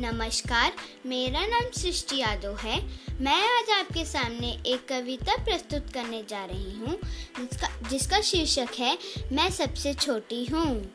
नमस्कार, मेरा नाम सृष्टि यादव है। मैं आज आपके सामने एक कविता प्रस्तुत करने जा रही हूँ। जिसका जिसका शीर्षक है, मैं सबसे छोटी हूँ।